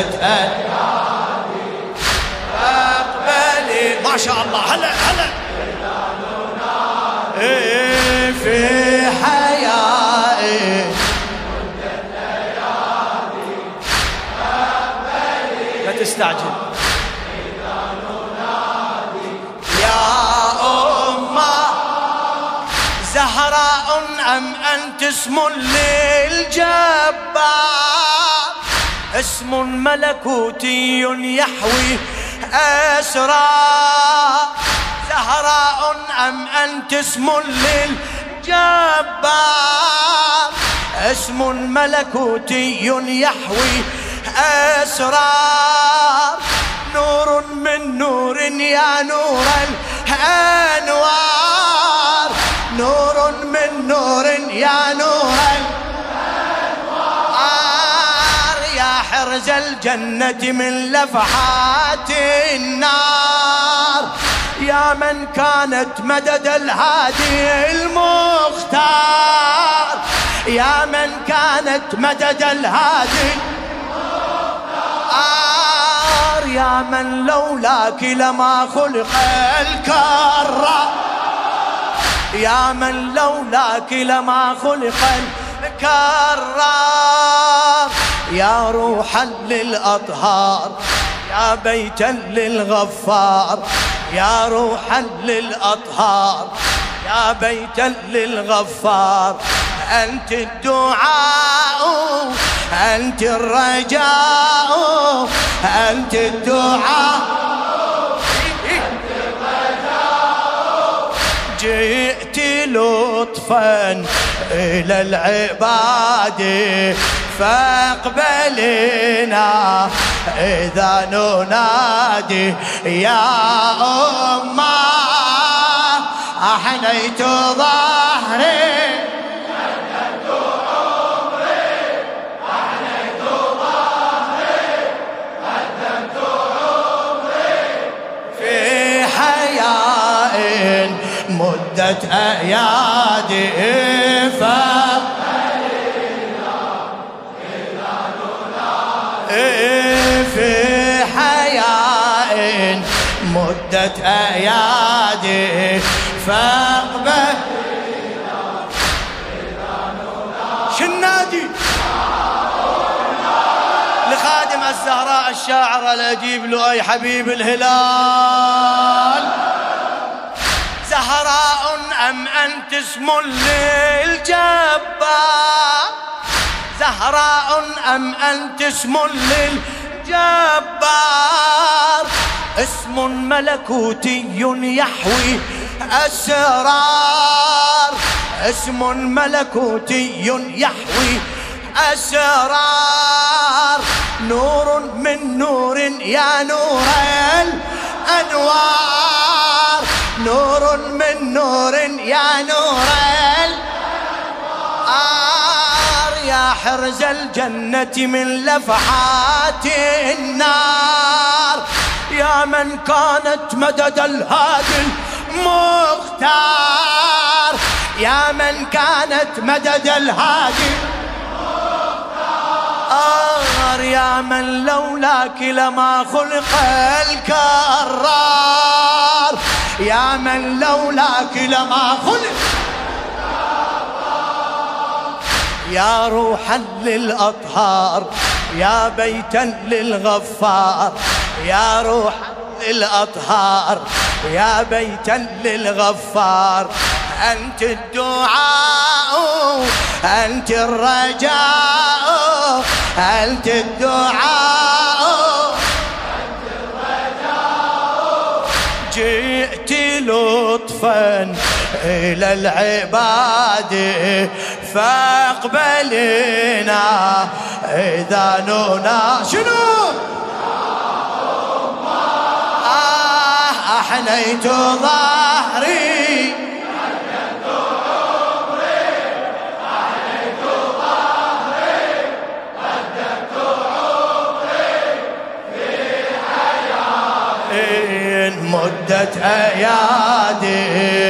مدة أقبلي ما شاء الله. هلا هلا. إيه في حياتي. لا تستعجل. يا أمة زهراء أم أنت اسم للجبار. اسم ملكوتي يحوي أسرار زهراء أم أنت اسم للجبار؟ اسم ملكوتي يحوي أسرار نور من نور يا نور الأنوار. نور من نور يا نور حرز الجنة من لفحات النار. يا من كانت مدد الهادي المختار. يا من كانت مدد الهادي المختار. يا من لولاك لما خلق الكرار يا من لولاك لما خلق الكرار يا روحا للأطهار يا بيتا للغفار يا روحا للأطهار يا بيتا للغفار. أنت الدعاء أنت الرجاء أنت الدعاء. جئت لطفا إلى العباد فاقبلنا إذا ننادي يا أمة أحنيت ظهري. مدة أيادي في مدة أيادي. فاقبل شنادي. لخادم الزهراء الشاعر الأجيب له أي حبيب الهلال. زهراء أم أنت اسم للجبار؟ زهراء أم أنت اسم للجبار؟ اسم ملكوتي يحوي أسرار. اسم ملكوتي يحوي أسرار. نور من نور يا نور الأنوار. نور من نور يا نور الأنوار. يا حرز الجنة من لفحات النار. يا من كانت مدد الهادي المختار. يا من كانت مدد الهادي آر يا من لولاك لما خلق الكرار. يا من لولاك لما خلق يا روحا للأطهار. يا بيتا للغفار يا روحا للأطهار يا بيتا للغفار أنت الدعاء أنت الرجاء أنت الدعاء. جئت لطفا إلى العباد فاقبلنا إذا نونا. شنو؟ آه أحنيت ظهري. مدة أيادي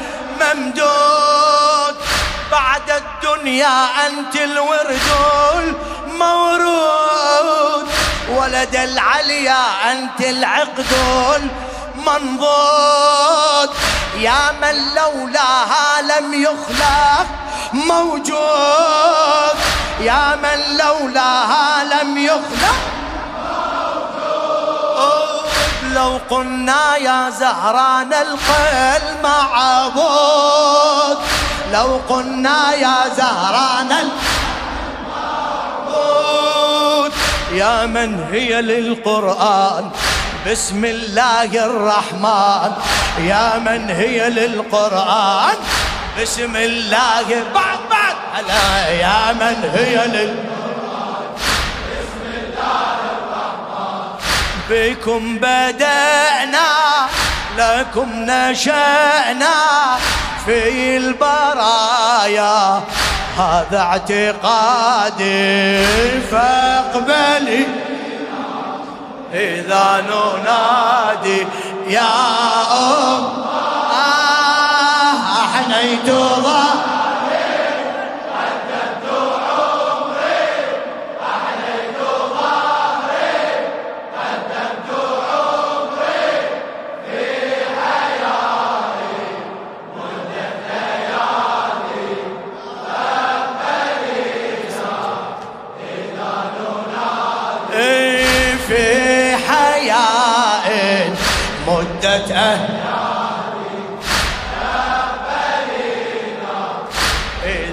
الممدود بعد الدنيا أنت الورد المورود ولد العليا أنت العقد المنضود يا من لولاها لم يخلق موجود. يا من لولاها لم يخلق لو قلنا يا زهران نلقى المعبود لو قلنا يا زهران المعبود يا من هي للقرآن؟ بسم الله الرحمن. يا من هي للقرآن؟ بسم الله بعد بعد. هلا يا من هي للقرآن بكم بدأنا لكم نشأنا في البرايا. هذا اعتقادي. فاقبلي. إذا ننادي يا أم آه أحنيت ظهري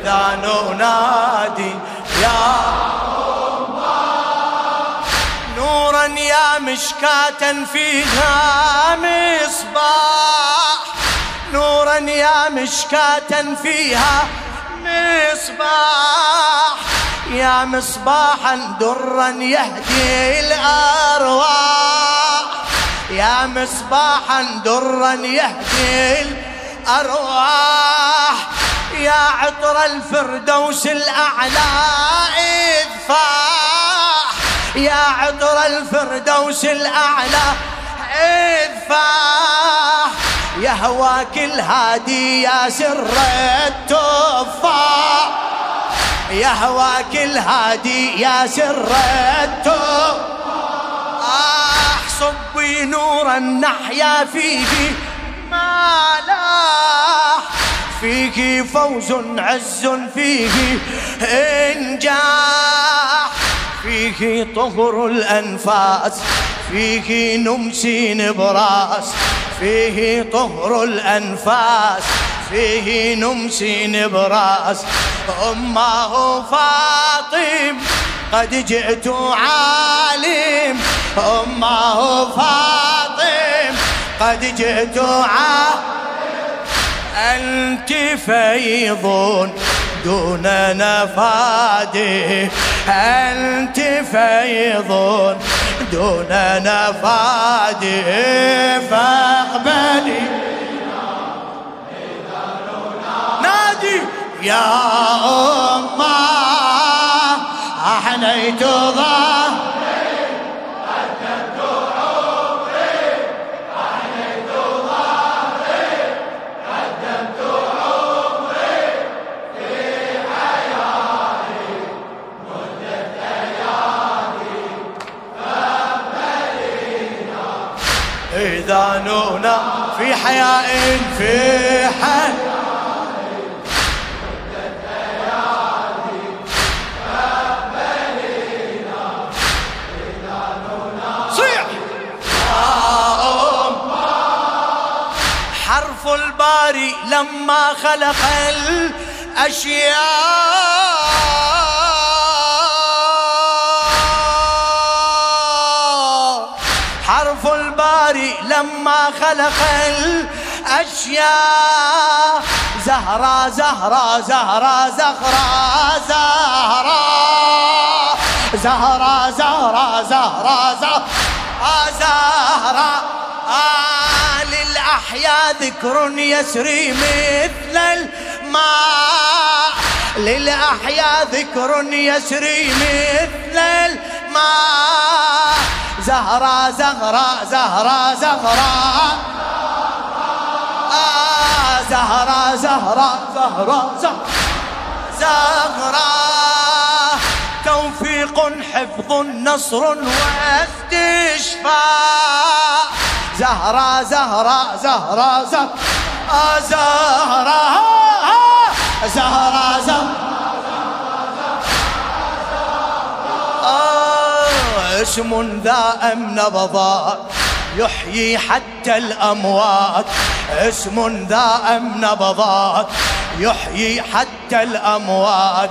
إذا ننادي يا نورا يا مشكاة فيها مصباح نورا يا مشكاة فيها مصباح يا مصباحا درا يهدي الأرواح. يا مصباحا درا يهدي الأرواح. يا عطر الفردوس الأعلى إذفاح يا عطر الفردوس الأعلى إذفاح يا هواك الهادي يا سر التفاح يا هواك الهادي يا سر التوب آه صبي نورا نحيا فيه. ما لاح فيه فوز عز فيه انجاح فيه طهر الأنفاس فيه نمسي نبراس فيه طهر الأنفاس فيه نمسي نبراس. أمه فاطم قد جئت عالم. أمه فاطم قد جئت عالم. أنت فيض دون نفادي أنت فيض دون نفادي فاقبلي. نادي يا أمة. أحنيت ظهري حياء في أم. حرف الباري لما خلق الأشياء. لما خلق الأشياء. زهرة زهرة زهرة زهرة زهرة. زهرة زهرة زهرة زهرة زهرة. آه للأحياء ذكر يسري مثل الماء. للأحياء ذكر يسري مثل الماء. زهرة زهرة زهرة زهرة. آه زهرة زهرة زهرة زهرة. زهرة توفيق حفظ نصر واستشفاء زهرة زهرة زهرة زهرة. آه زهرة. زهرة زهرة. اسم ذا أم نبضات يحيي حتى الأموات. اسم ذا أم نبضات يحيي حتى الأموات.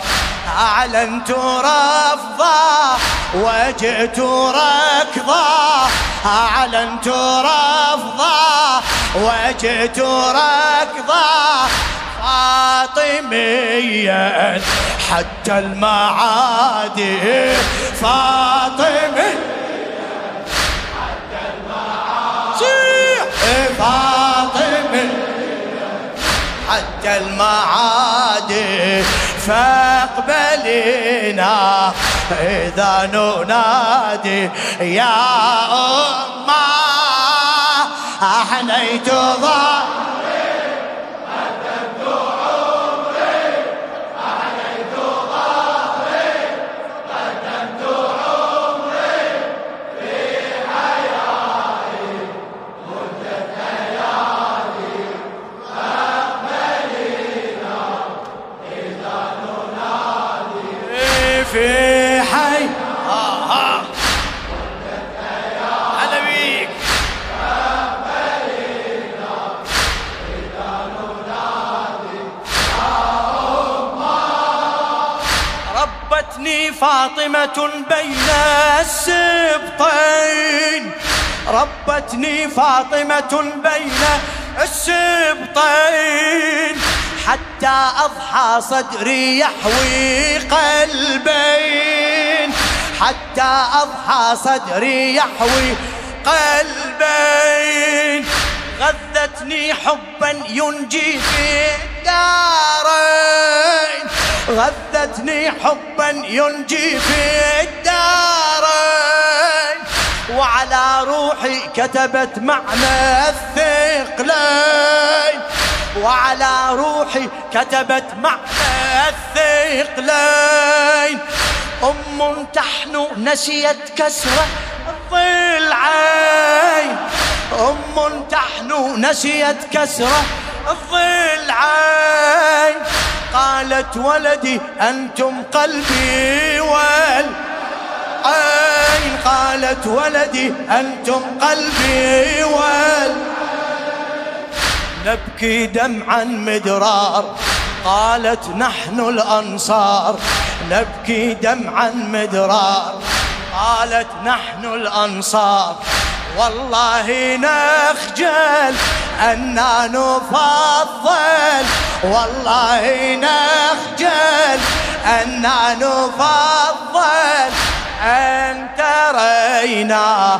أعلنت رفضا وجئت ركضا. أعلنت رفضا وجئت ركضا. فاطميا حتى المعادي فاطمي حتى المعادي فاطمي حتى المعادي فاقبلينا إذا ننادي يا أمة أحنيت ظهري فاطمة بين السبطين. ربتني فاطمة بين السبطين. حتى أضحى صدري يحوي قلبين. حتى أضحى صدري يحوي قلبين. غذتني حبا ينجي في الدارين غذتني حبا ينجي في الدارين. وعلى روحي كتبت معنى الثقلين. وعلى روحي كتبت معنى الثقلين. أم تحنو نسيت كسرة الضلعين. أم تحنو نسيت كسرة الضلعين. قالت ولدي أنتم قلبي والعين قالت ولدي أنتم قلبي والعين نبكي دمعا مدرار قالت نحن الأنصار. نبكي دمعا مدرار قالت نحن الأنصار. والله نخجل أننا نفضل والله نخجل أننا نفضل أن ترينا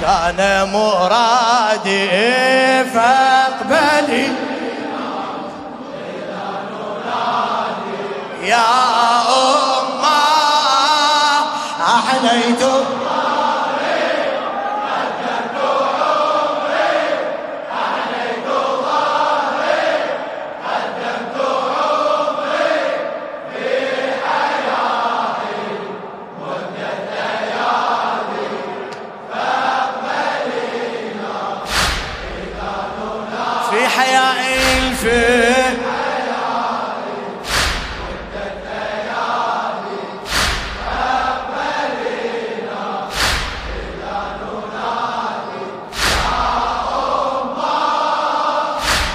كان مرادي فاقبلي يا أمة أحنيت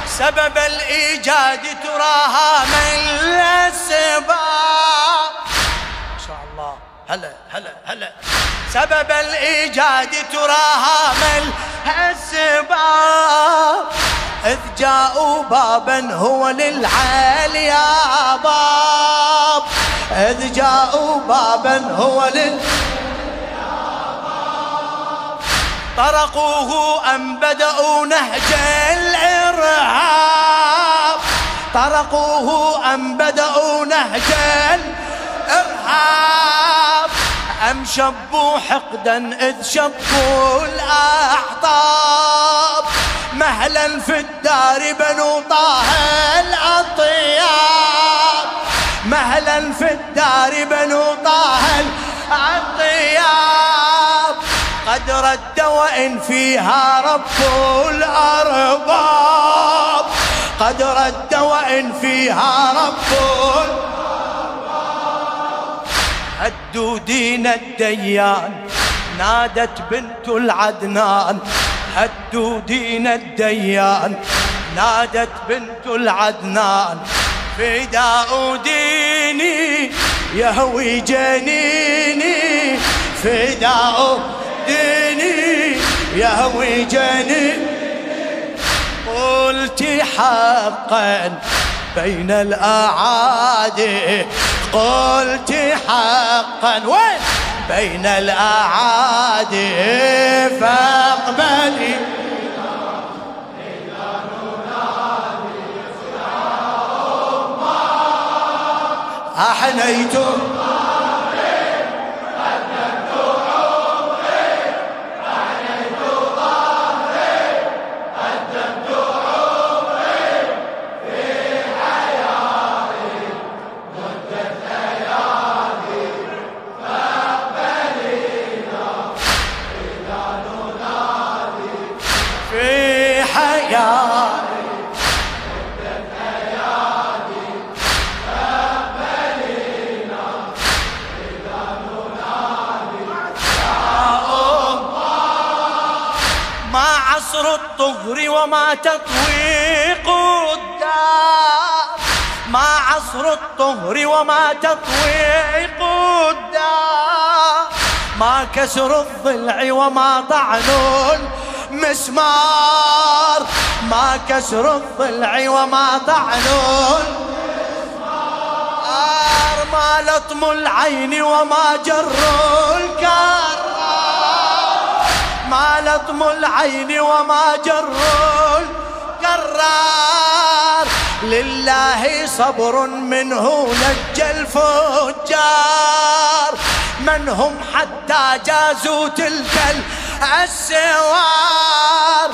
سبب الإيجاد تراها من الأسباب ما شاء الله. هلا هلا هلا. سبب الإيجاد تراها من الأسباب إذ جاءوا بابا هو للعاليا باب. إذ جاءوا بابا هو لل طرقوه أم بدأوا نهج الإرهاب. طرقوه أم بدأوا نهج الإرهاب. أم شبوا حقدا إذ شبوا الأحطاب مهلا في الدار بنو طه الأطياب مهلا في الدار بنو طه الأطياب قد رد وإن فيها رب الأرباب. قد رد وإن فيها رب هدوا دين الديان. نادت بنت العدنان. هدوا دين الديان نادت بنت العدنان. فداء ديني يهوي جنيني فداء ديني يهوي جنيني. قلت حقا بين الأعادي قلت حقا. وين؟ بين الأعادي فاقبلي أحنيتم عصر الطهر وما تطويق الدار. ما عصر الطهر وما تطويق الدار. ما كسر الضلع وما طعن مسمار ما كسر الضلع وما طعن ما لطم العين وما جر الكار. ما لطم العين وما جر القرار لله صبر منه نجى الفجار. من هم حتى جازوا تلك السوار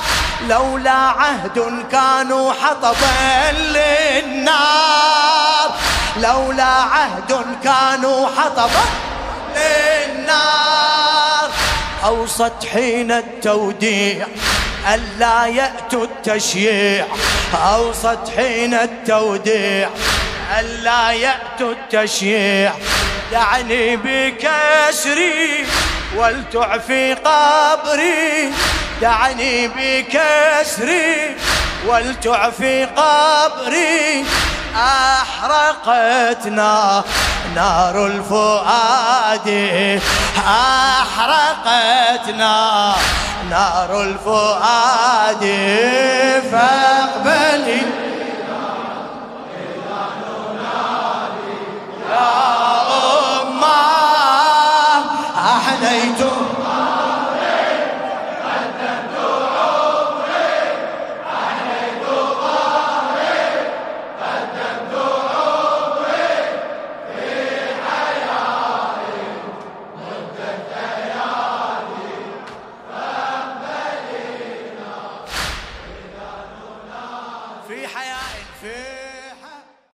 لولا عهد كانوا حطبا للنار. لولا عهد كانوا حطبا للنار. أوصت حين التوديع ألا يأتوا التشييع. أوصت حين التوديع ألا يأتوا التشييع. دعني بكسري ولتعفي قبري. دعني بكسري ولتعفي قبري. أحرقتنا نار الفؤاد. أحرقتنا نار الفؤاد. فاقبلي